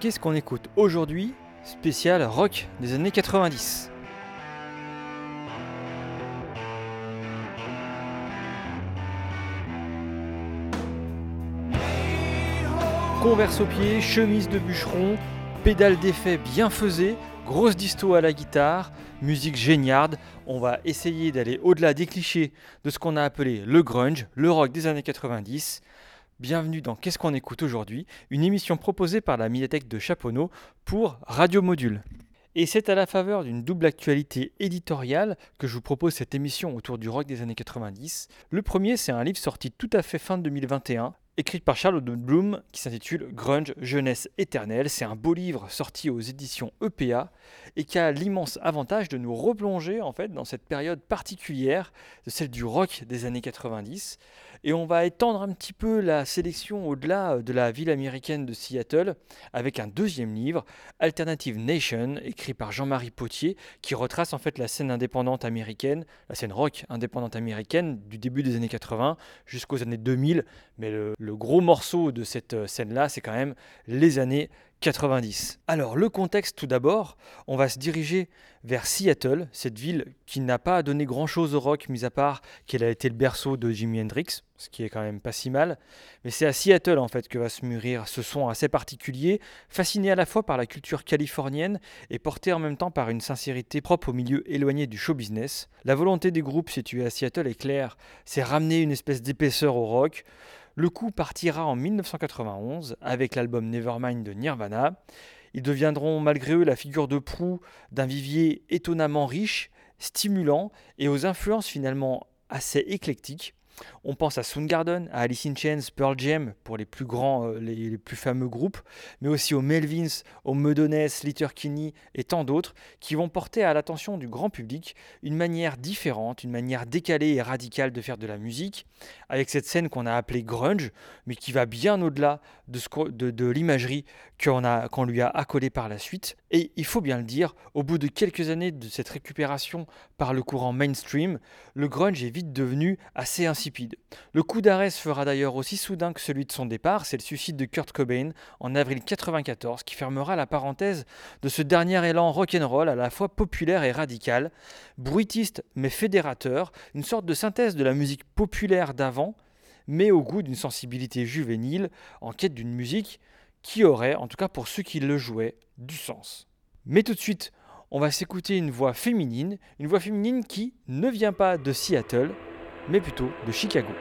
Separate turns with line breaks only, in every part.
Qu'est-ce qu'on écoute aujourd'hui Spécial rock des années 90. Converse aux pieds, chemise de bûcheron, pédale d'effet bien faisée, grosse disto à la guitare, musique géniarde. On va essayer d'aller au-delà des clichés de ce qu'on a appelé le grunge, le rock des années 90. Bienvenue dans Qu'est-ce qu'on écoute aujourd'hui Une émission proposée par la médiathèque de Chaponneau pour Radio Module. Et c'est à la faveur d'une double actualité éditoriale que je vous propose cette émission autour du rock des années 90. Le premier, c'est un livre sorti tout à fait fin 2021, écrit par Charles Bloom, qui s'intitule Grunge, jeunesse éternelle. C'est un beau livre sorti aux éditions EPA et qui a l'immense avantage de nous replonger en fait dans cette période particulière de celle du rock des années 90 et on va étendre un petit peu la sélection au-delà de la ville américaine de Seattle avec un deuxième livre, Alternative Nation, écrit par Jean-Marie Potier, qui retrace en fait la scène indépendante américaine, la scène rock indépendante américaine du début des années 80 jusqu'aux années 2000. Mais le, gros morceau de cette scène-là, c'est quand même les années 90. Alors le contexte tout d'abord, on va se diriger vers Seattle, cette ville qui n'a pas donné grand-chose au rock, mis à part qu'elle a été le berceau de Jimi Hendrix, ce qui est quand même pas si mal. Mais c'est à Seattle en fait que va se mûrir ce son assez particulier, fasciné à la fois par la culture californienne et porté en même temps par une sincérité propre au milieu éloigné du show business. La volonté des groupes situés à Seattle est claire, c'est ramener une espèce d'épaisseur au rock, le coup partira en 1991 avec l'album Nevermind de Nirvana. Ils deviendront malgré eux la figure de proue d'un vivier étonnamment riche, stimulant et aux influences finalement assez éclectiques. On pense à Soundgarden, à Alice in Chains, Pearl Jam pour les plus grands, euh, les, plus fameux groupes, mais aussi aux Melvins, aux Medones, Kinney et tant d'autres qui vont porter à l'attention du grand public une manière différente, une manière décalée et radicale de faire de la musique, avec cette scène qu'on a appelée grunge, mais qui va bien au-delà de, de, l'imagerie qu'on lui a accolée par la suite. Et il faut bien le dire, au bout de quelques années de cette récupération par le courant mainstream, le grunge est vite devenu assez Le coup d'arrêt se fera d'ailleurs aussi soudain que celui de son départ, c'est le suicide de Kurt Cobain en avril 1994 qui fermera la parenthèse de ce dernier élan rock'n'roll à la fois populaire et radical, bruitiste mais fédérateur, une sorte de synthèse de la musique populaire d'avant, mais au goût d'une sensibilité juvénile, en quête d'une musique qui aurait, en tout cas pour ceux qui le jouaient, du sens. Mais tout de suite, on va s'écouter une voix féminine, une voix féminine qui ne vient pas de Seattle, mais plutôt de Chicago.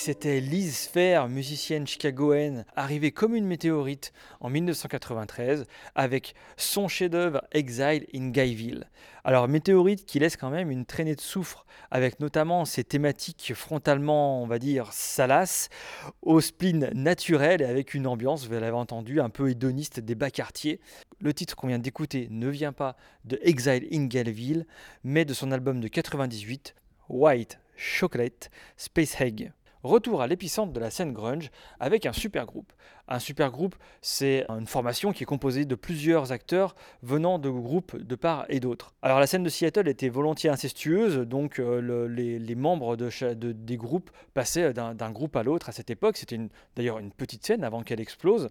C'était Liz Fair, musicienne chicagoenne, arrivée comme une météorite en 1993 avec son chef-d'œuvre Exile in Guyville. Alors, météorite qui laisse quand même une traînée de soufre, avec notamment ses thématiques frontalement, on va dire, salaces, au spleen naturel et avec une ambiance, vous l'avez entendu, un peu hédoniste des bas quartiers. Le titre qu'on vient d'écouter ne vient pas de Exile in Guyville, mais de son album de 98, White Chocolate Space Egg. Retour à l'épicentre de la scène grunge avec un super groupe. Un super groupe, c'est une formation qui est composée de plusieurs acteurs venant de groupes de part et d'autre. Alors la scène de Seattle était volontiers incestueuse, donc euh, les, membres de, des groupes passaient d'un groupe à l'autre à cette époque. C'était d'ailleurs une petite scène avant qu'elle explose.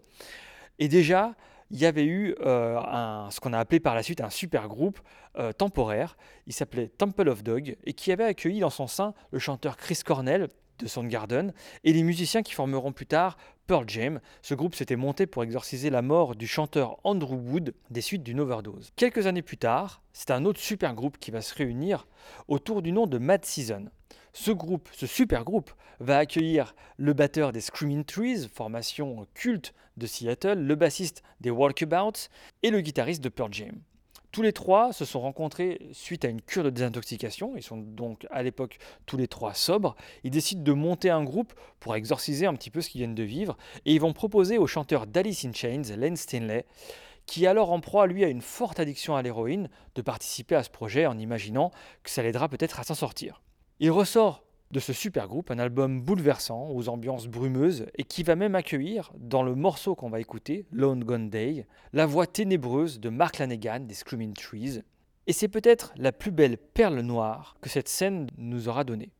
Et déjà, il y avait eu euh, ce qu'on a appelé par la suite un super groupe euh, temporaire. Il s'appelait Temple of Dog et qui avait accueilli dans son sein le chanteur Chris Cornell, de Soundgarden et les musiciens qui formeront plus tard Pearl Jam. Ce groupe s'était monté pour exorciser la mort du chanteur Andrew Wood des suites d'une overdose. Quelques années plus tard, c'est un autre super groupe qui va se réunir autour du nom de Mad Season. Ce groupe, ce super groupe, va accueillir le batteur des Screaming Trees, formation culte de Seattle, le bassiste des Walkabouts et le guitariste de Pearl Jam. Tous les trois se sont rencontrés suite à une cure de désintoxication. Ils sont donc à l'époque tous les trois sobres. Ils décident de monter un groupe pour exorciser un petit peu ce qu'ils viennent de vivre. Et ils vont proposer au chanteur d'Alice in Chains, Len Stanley, qui est alors en proie, lui, à une forte addiction à l'héroïne, de participer à ce projet en imaginant que ça l'aidera peut-être à s'en sortir. Il ressort de ce super groupe, un album bouleversant, aux ambiances brumeuses, et qui va même accueillir, dans le morceau qu'on va écouter, Lone Gone Day, la voix ténébreuse de Mark Lanegan des Screaming Trees. Et c'est peut-être la plus belle perle noire que cette scène nous aura donnée.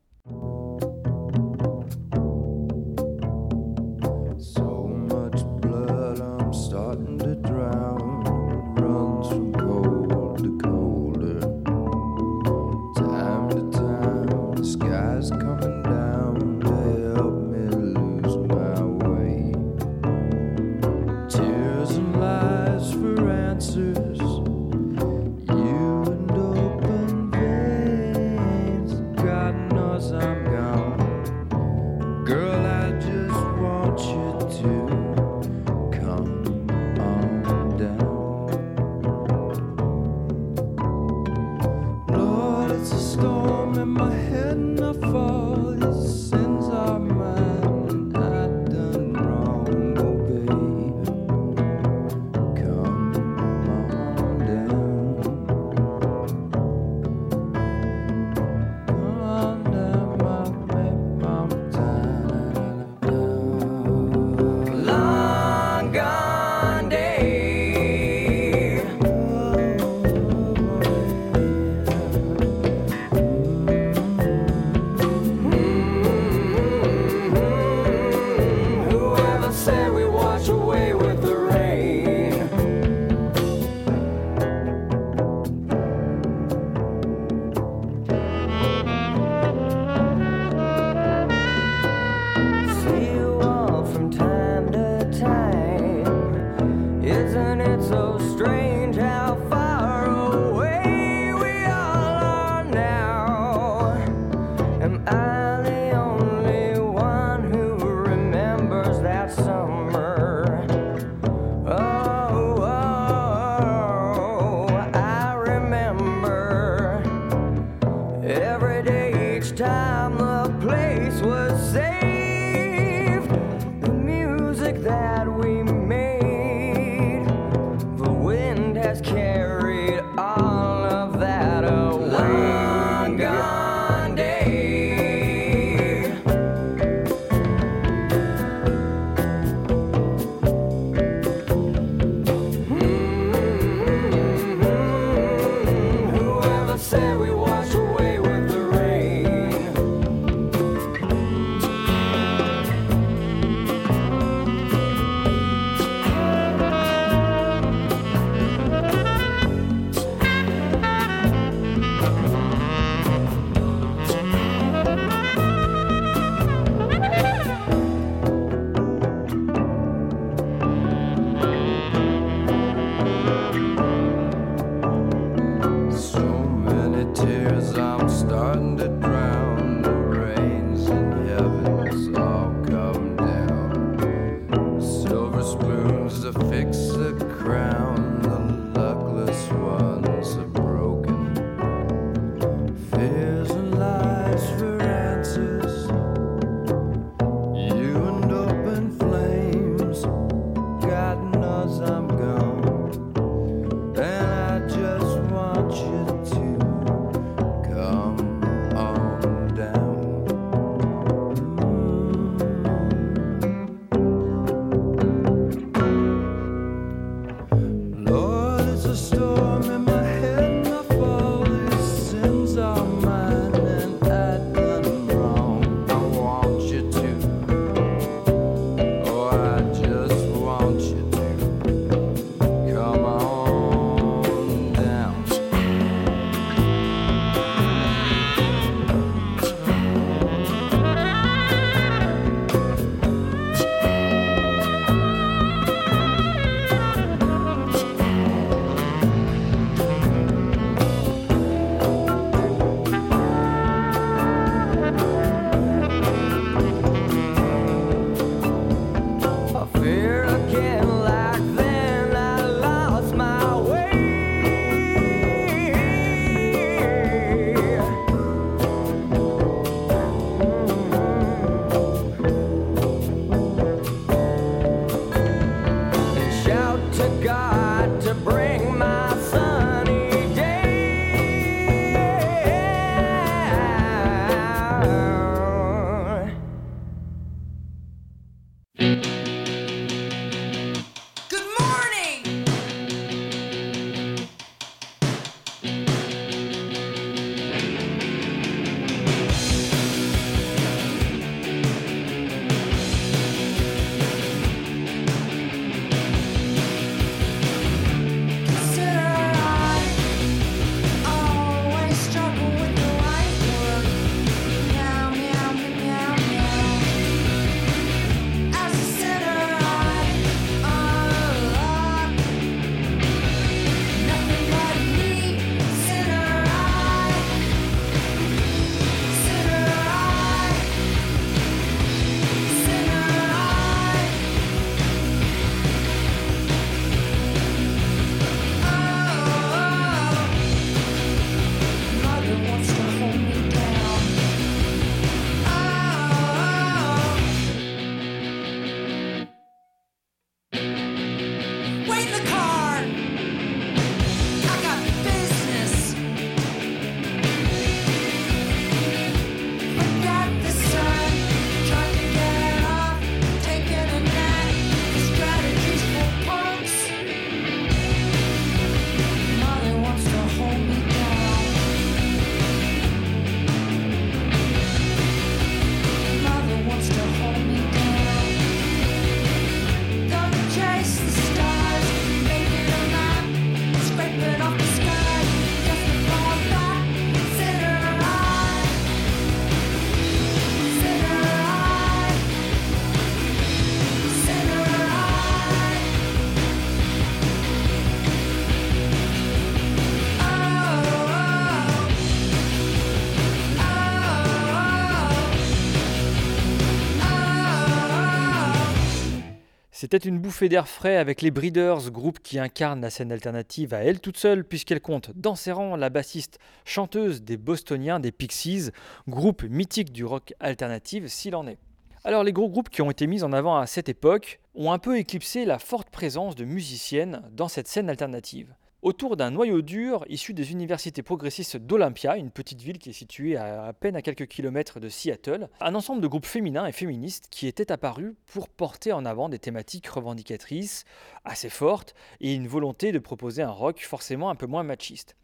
C'était une bouffée d'air frais avec les Breeders, groupe qui incarne la scène alternative à elle toute seule, puisqu'elle compte dans ses rangs la bassiste chanteuse des Bostoniens des Pixies, groupe mythique du rock alternative s'il en est. Alors les gros groupes qui ont été mis en avant à cette époque ont un peu éclipsé la forte présence de musiciennes dans cette scène alternative autour d'un noyau dur issu des universités progressistes d'Olympia, une petite ville qui est située à, peine à quelques kilomètres de Seattle, un ensemble de groupes féminins et féministes qui étaient apparus pour porter en avant des thématiques revendicatrices assez fortes et une volonté de proposer un rock forcément un peu moins machiste.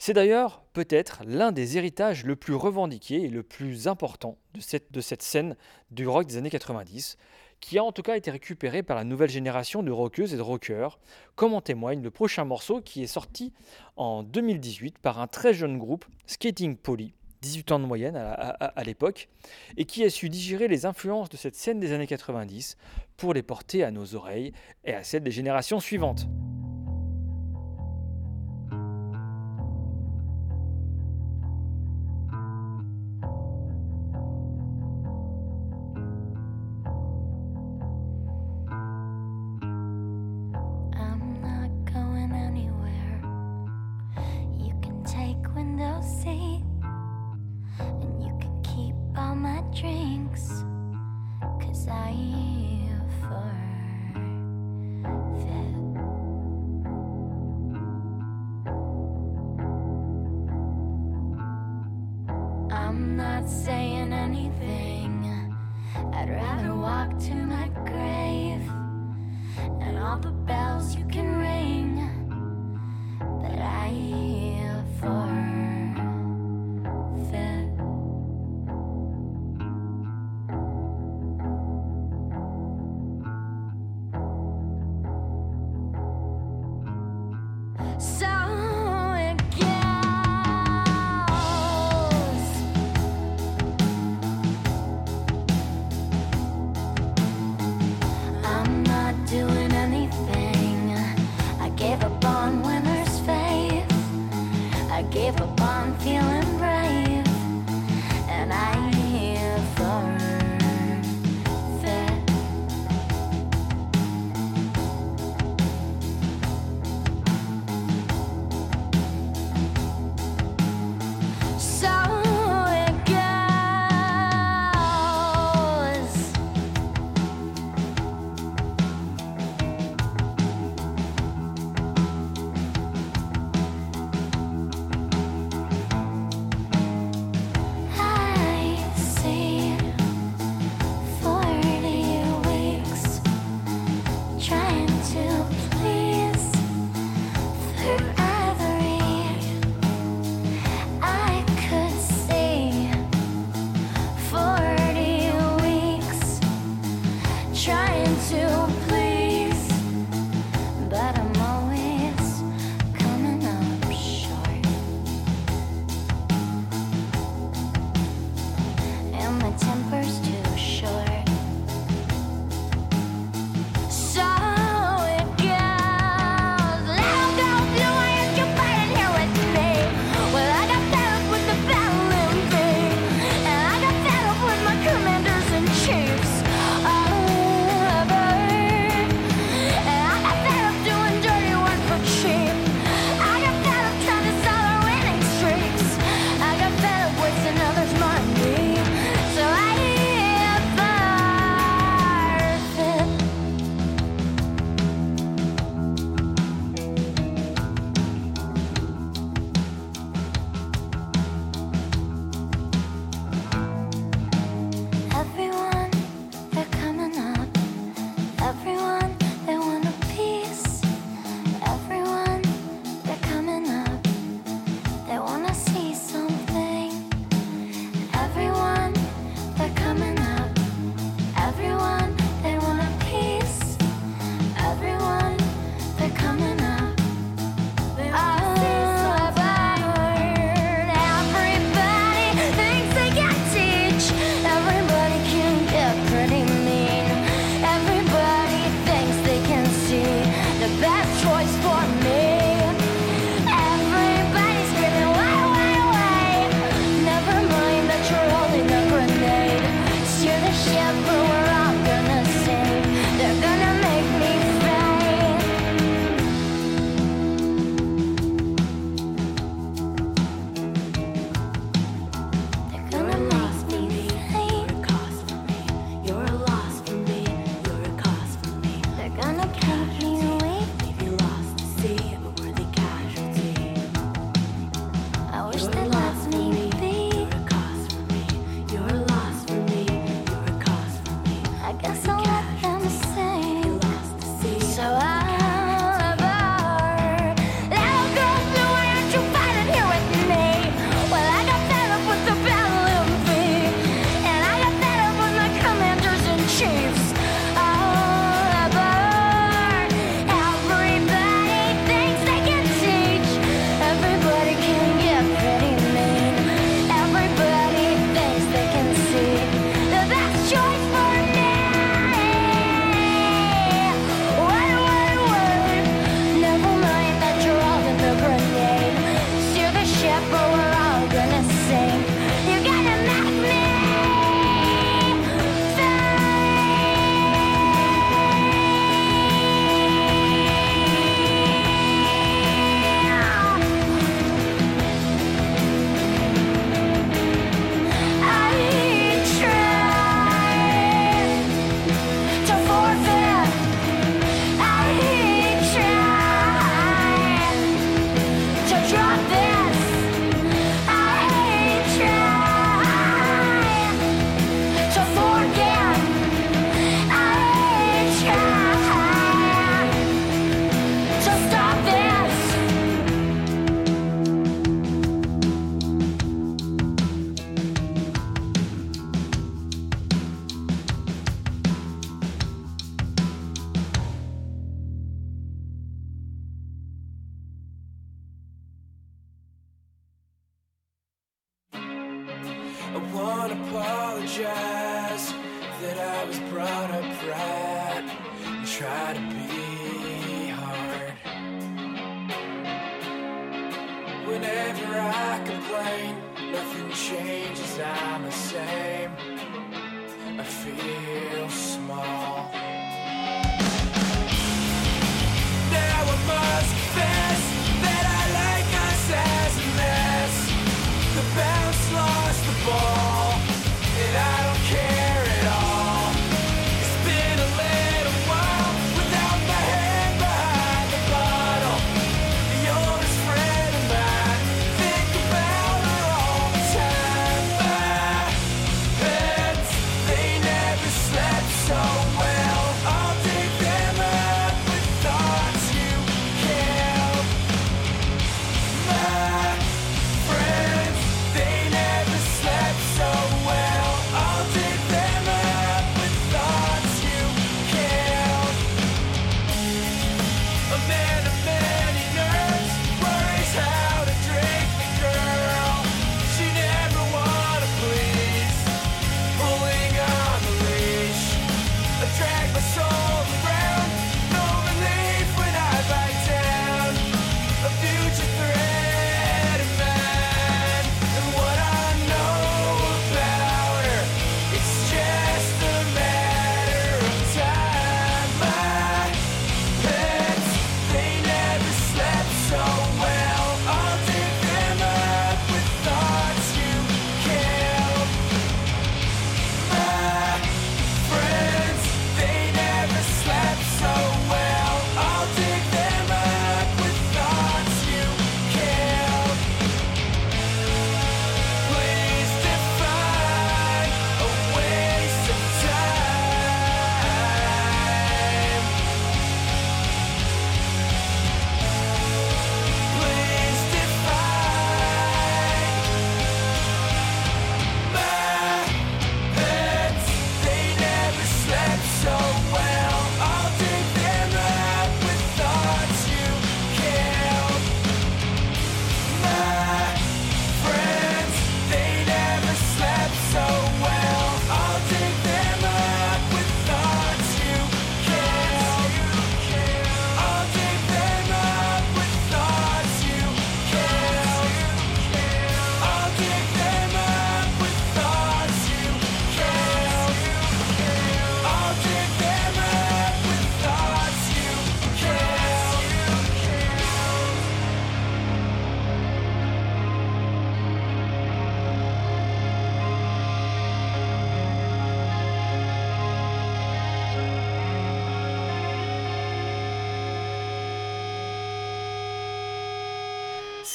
C'est d'ailleurs peut-être l'un des héritages le plus revendiqué et le plus important de cette scène du rock des années 90, qui a en tout cas été récupéré par la nouvelle génération de rockeuses et de rockers, comme en témoigne le prochain morceau qui est sorti en 2018 par un très jeune groupe, Skating Polly, 18 ans de moyenne à, à l'époque, et qui a su digérer les influences de cette scène des années 90 pour les porter à nos oreilles et à celles des générations suivantes.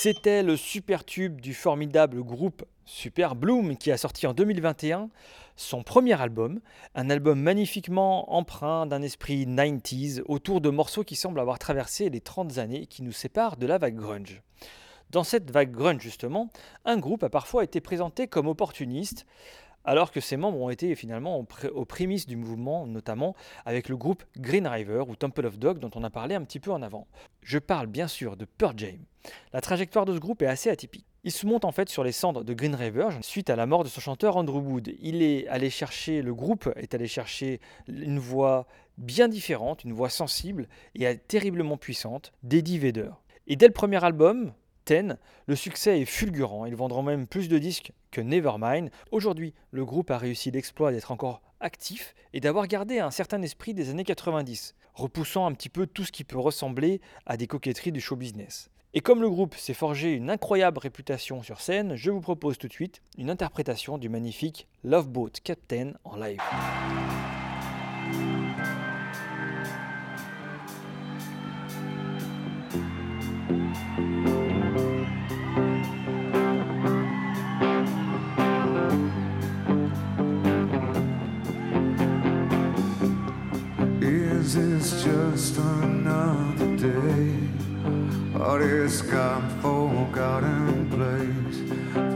C'était le super tube du formidable groupe Super Bloom qui a sorti en 2021 son premier album, un album magnifiquement empreint d'un esprit 90s autour de morceaux qui semblent avoir traversé les 30 années qui nous séparent de la vague grunge. Dans cette vague grunge justement, un groupe a parfois été présenté comme opportuniste alors que ses membres ont été finalement aux, pré- aux prémices du mouvement, notamment avec le groupe Green River ou Temple of Dog dont on a parlé un petit peu en avant. Je parle bien sûr de Pearl Jam. La trajectoire de ce groupe est assez atypique. Il se monte en fait sur les cendres de Green River suite à la mort de son chanteur Andrew Wood. Il est allé chercher, le groupe est allé chercher une voix bien différente, une voix sensible et terriblement puissante d'Eddie Vedder. Et dès le premier album, Le succès est fulgurant. Ils vendront même plus de disques que Nevermind. Aujourd'hui, le groupe a réussi l'exploit d'être encore actif et d'avoir gardé un certain esprit des années 90, repoussant un petit peu tout ce qui peut ressembler à des coquetteries du show business. Et comme le groupe s'est forgé une incroyable réputation sur scène, je vous propose tout de suite une interprétation du magnifique Love Boat Captain en live.
Is this just another day? Or this God forgotten place?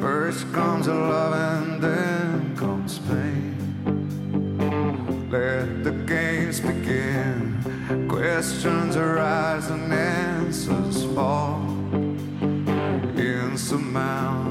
First comes love and then comes pain. Let the games begin. Questions arise and answers fall. Insurmountable.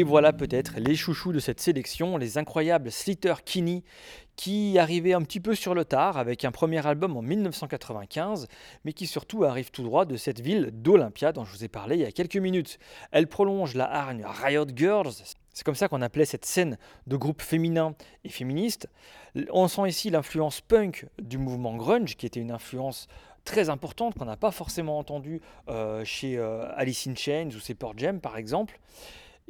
Et voilà peut-être les chouchous de cette sélection, les incroyables Slater Kinney, qui arrivaient un petit peu sur le tard avec un premier album en 1995, mais qui surtout arrive tout droit de cette ville d'Olympia dont je vous ai parlé il y a quelques minutes. Elle prolonge la hargne Riot Girls, c'est comme ça qu'on appelait cette scène de groupe féminin et féministe. On sent ici l'influence punk du mouvement grunge, qui était une influence très importante qu'on n'a pas forcément entendue euh, chez euh, Alice in Chains ou ses Pearl Jam par exemple.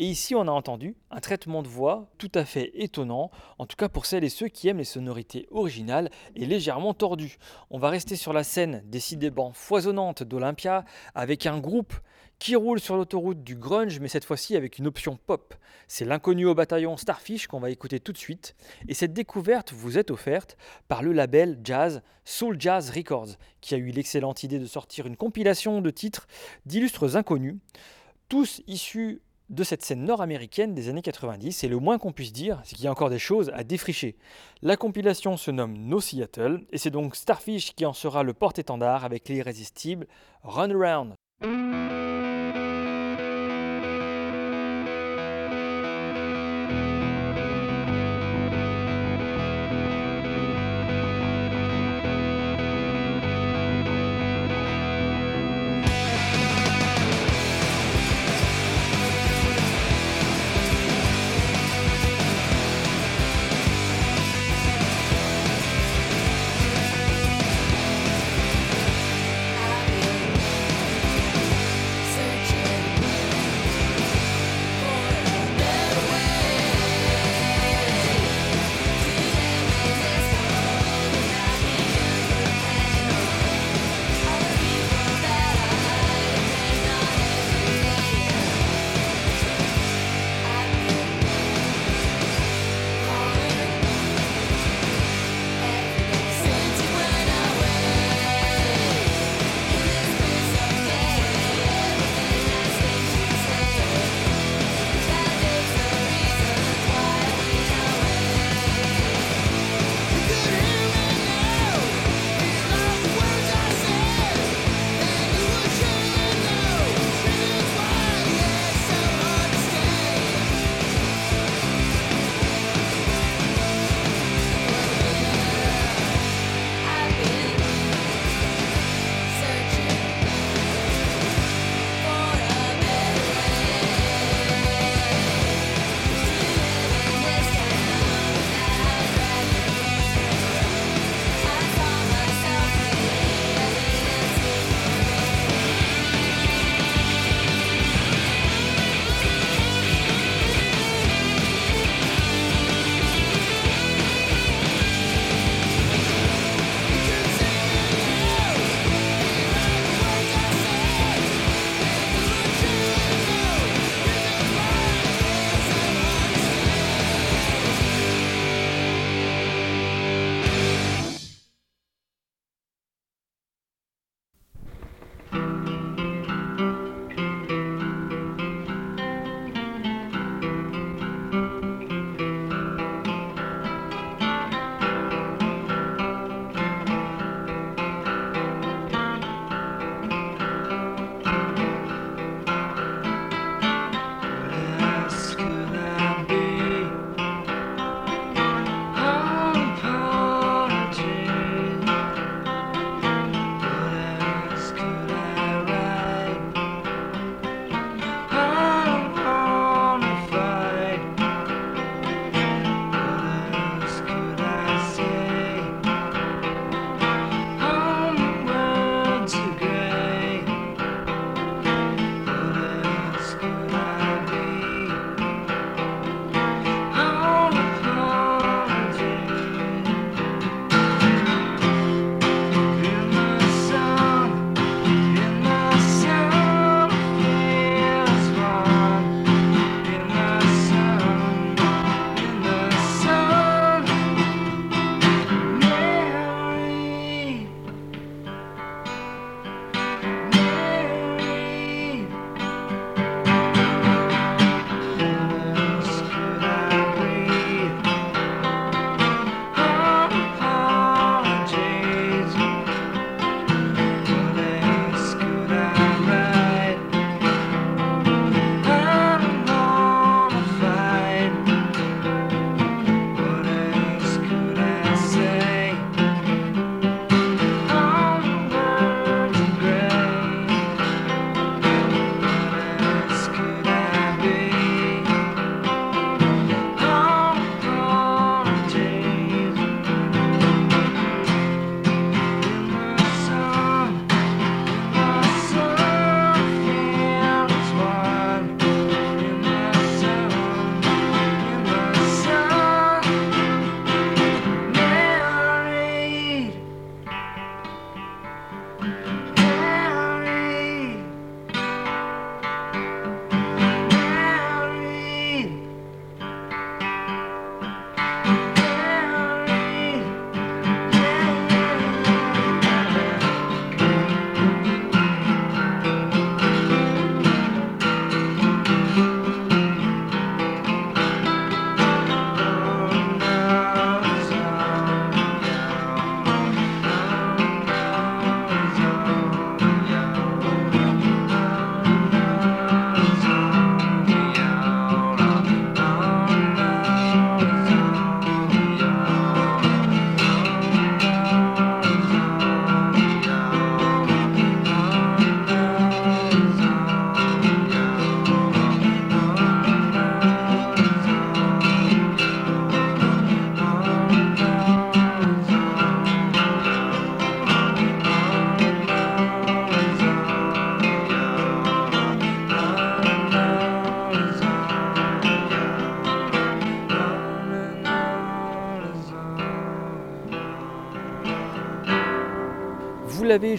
Et ici, on a entendu un traitement de voix tout à fait étonnant, en tout cas pour celles et ceux qui aiment les sonorités originales et légèrement tordues. On va rester sur la scène décidément foisonnante d'Olympia avec un groupe qui roule sur l'autoroute du grunge, mais cette fois-ci avec une option pop. C'est l'inconnu au bataillon Starfish qu'on va écouter tout de suite. Et cette découverte vous est offerte par le label jazz Soul Jazz Records, qui a eu l'excellente idée de sortir une compilation de titres d'illustres inconnus, tous issus de cette scène nord-américaine des années 90, et le moins qu'on puisse dire, c'est qu'il y a encore des choses à défricher. La compilation se nomme No Seattle, et c'est donc Starfish qui en sera le porte-étendard avec l'irrésistible Run Around.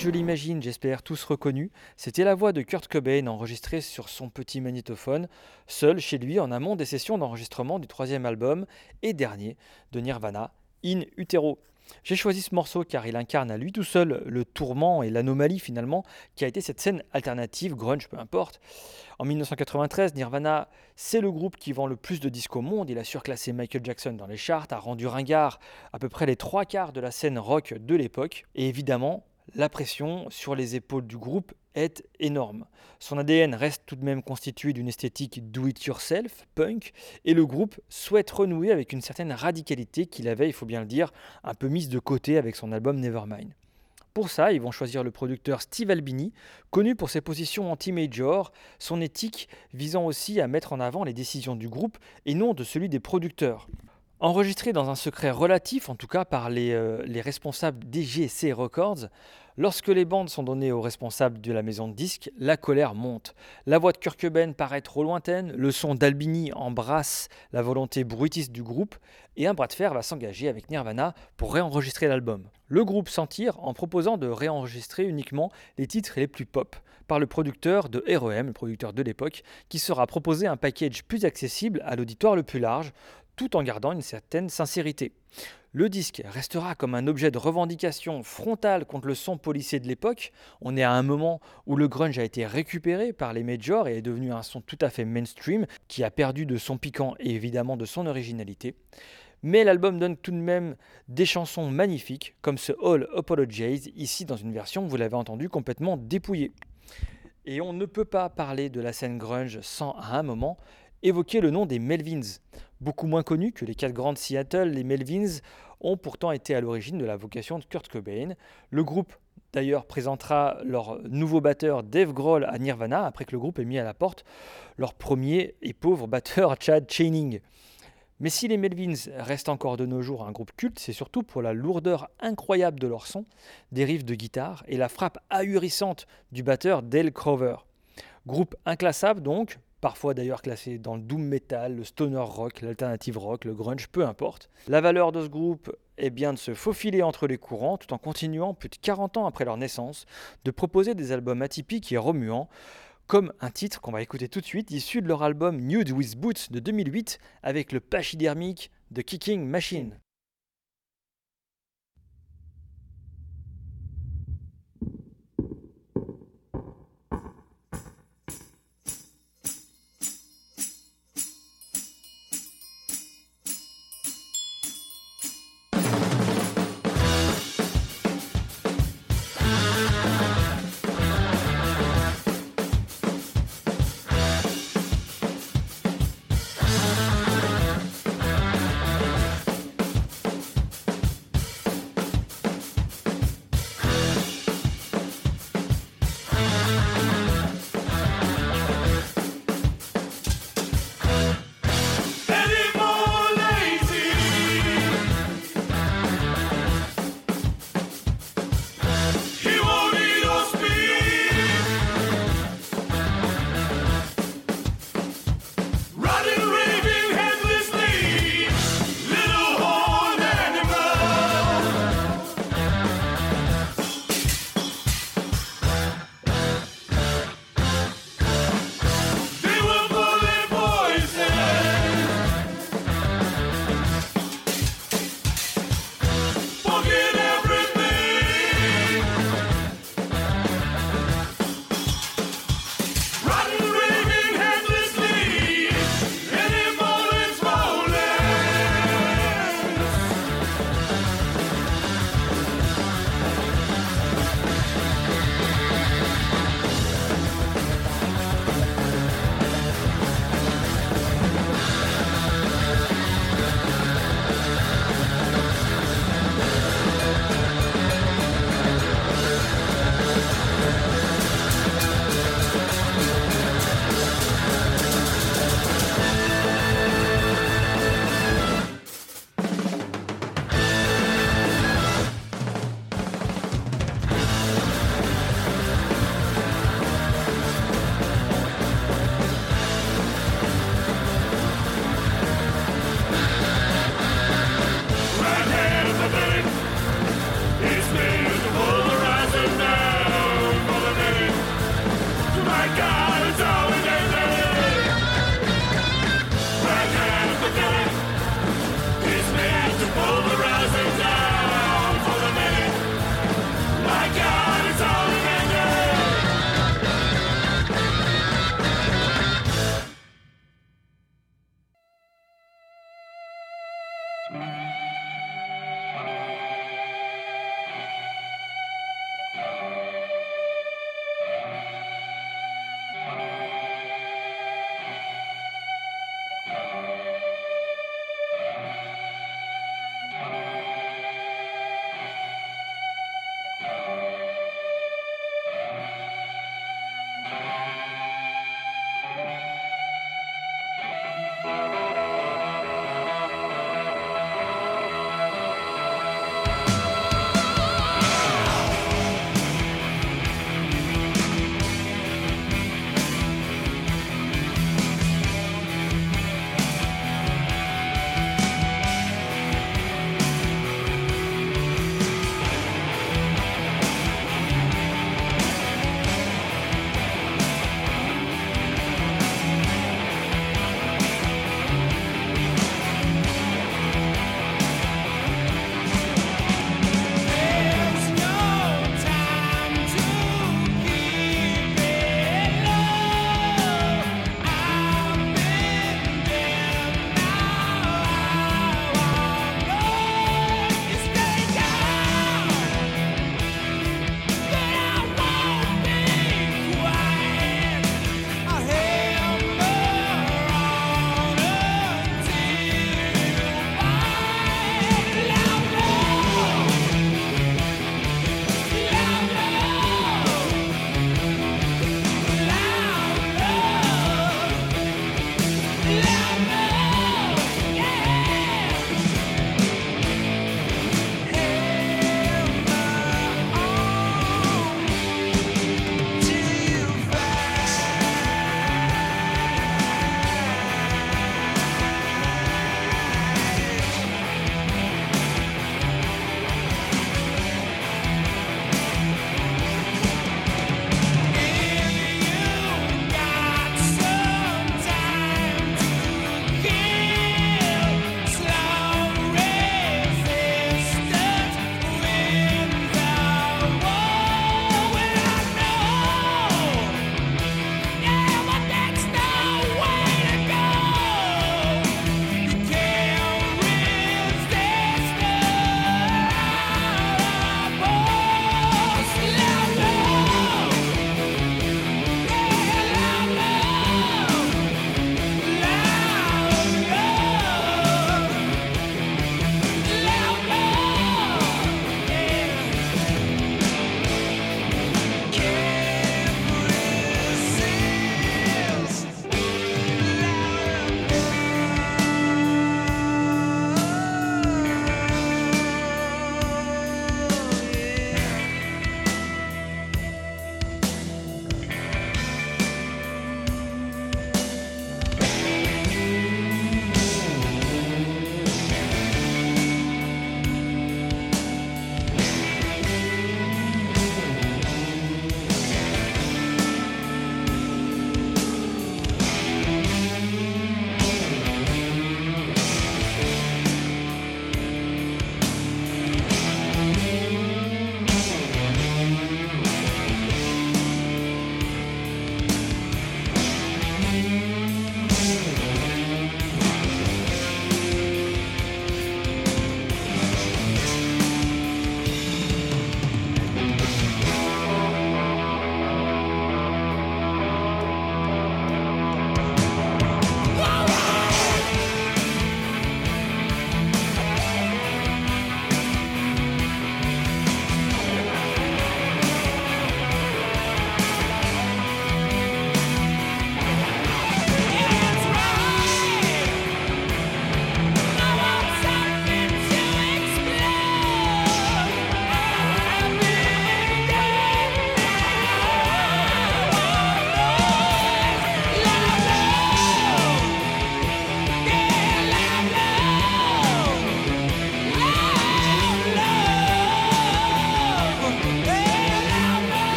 Je l'imagine, j'espère, tous reconnu. C'était la voix de Kurt Cobain enregistrée sur son petit magnétophone, seul chez lui en amont des sessions d'enregistrement du troisième album et dernier de Nirvana, In Utero. J'ai choisi ce morceau car il incarne à lui tout seul le tourment et l'anomalie finalement qui a été cette scène alternative, grunge peu importe. En 1993, Nirvana, c'est le groupe qui vend le plus de disques au monde. Il a surclassé Michael Jackson dans les charts, a rendu ringard à peu près les trois quarts de la scène rock de l'époque. Et évidemment, la pression sur les épaules du groupe est énorme. Son ADN reste tout de même constitué d'une esthétique do-it-yourself, punk, et le groupe souhaite renouer avec une certaine radicalité qu'il avait, il faut bien le dire, un peu mise de côté avec son album Nevermind. Pour ça, ils vont choisir le producteur Steve Albini, connu pour ses positions anti-major, son éthique visant aussi à mettre en avant les décisions du groupe et non de celui des producteurs. Enregistré dans un secret relatif, en tout cas par les, euh, les responsables DGC Records, lorsque les bandes sont données aux responsables de la maison de disques, la colère monte. La voix de Kurt paraît trop lointaine, le son d'Albini embrasse la volonté bruitiste du groupe, et un bras de fer va s'engager avec Nirvana pour réenregistrer l'album. Le groupe s'en tire en proposant de réenregistrer uniquement les titres les plus pop, par le producteur de REM, le producteur de l'époque, qui sera proposé un package plus accessible à l'auditoire le plus large, tout en gardant une certaine sincérité. Le disque restera comme un objet de revendication frontale contre le son policier de l'époque. On est à un moment où le grunge a été récupéré par les majors et est devenu un son tout à fait mainstream qui a perdu de son piquant et évidemment de son originalité. Mais l'album donne tout de même des chansons magnifiques, comme ce All Apologize, ici dans une version, vous l'avez entendu, complètement dépouillée. Et on ne peut pas parler de la scène grunge sans, à un moment, évoquer le nom des Melvins. Beaucoup moins connus que les quatre grandes Seattle, les Melvins ont pourtant été à l'origine de la vocation de Kurt Cobain. Le groupe d'ailleurs présentera leur nouveau batteur Dave Grohl à Nirvana après que le groupe ait mis à la porte leur premier et pauvre batteur Chad Channing. Mais si les Melvins restent encore de nos jours un groupe culte, c'est surtout pour la lourdeur incroyable de leur son, des riffs de guitare et la frappe ahurissante du batteur Dale Crover. Groupe inclassable donc, parfois d'ailleurs classé dans le doom metal, le stoner rock, l'alternative rock, le grunge, peu importe. La valeur de ce groupe est bien de se faufiler entre les courants tout en continuant plus de 40 ans après leur naissance de proposer des albums atypiques et remuants comme un titre qu'on va écouter tout de suite, issu de leur album Nude with Boots de 2008, avec le pachydermique de Kicking Machine.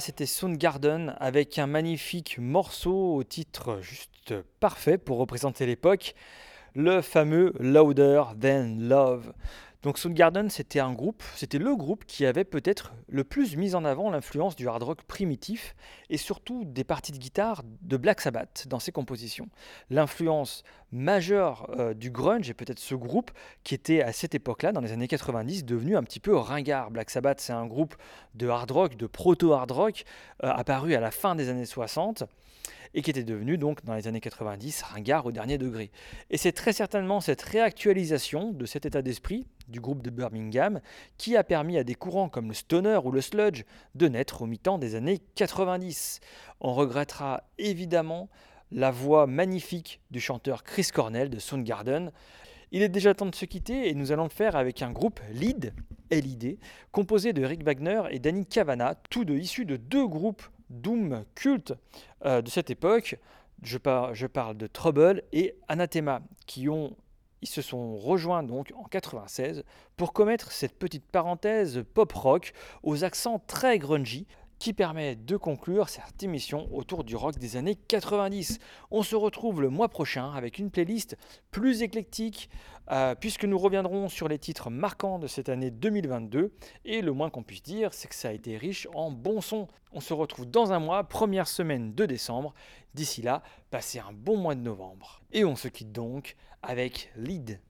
C'était Soundgarden avec un magnifique morceau au titre juste parfait pour représenter l'époque, le fameux Louder Than Love. Donc Soundgarden, c'était le groupe qui avait peut-être le plus mis en avant l'influence du hard rock primitif et surtout des parties de guitare de Black Sabbath dans ses compositions. L'influence majeure euh, du grunge et peut-être ce groupe qui était à cette époque-là, dans les années 90, devenu un petit peu ringard. Black Sabbath, c'est un groupe de hard rock, de proto-hard rock, euh, apparu à la fin des années 60 et qui était devenu donc dans les années 90 ringard au dernier degré. Et c'est très certainement cette réactualisation de cet état d'esprit du groupe de Birmingham qui a permis à des courants comme le stoner ou le sludge de naître au mi-temps des années 90. On regrettera évidemment la voix magnifique du chanteur Chris Cornell de Soundgarden. Il est déjà temps de se quitter et nous allons le faire avec un groupe lead, LID, composé de Rick Wagner et Danny Cavana, tous deux issus de deux groupes doom culte euh, de cette époque. Je, par- je parle de Trouble et Anathema, qui se sont rejoints donc en 96 pour commettre cette petite parenthèse pop rock aux accents très grungy qui permet de conclure cette émission autour du rock des années 90. On se retrouve le mois prochain avec une playlist plus éclectique, euh, puisque nous reviendrons sur les titres marquants de cette année 2022. Et le moins qu'on puisse dire, c'est que ça a été riche en bons sons. On se retrouve dans un mois, première semaine de décembre. D'ici là, passez un bon mois de novembre. Et on se quitte donc avec Lead.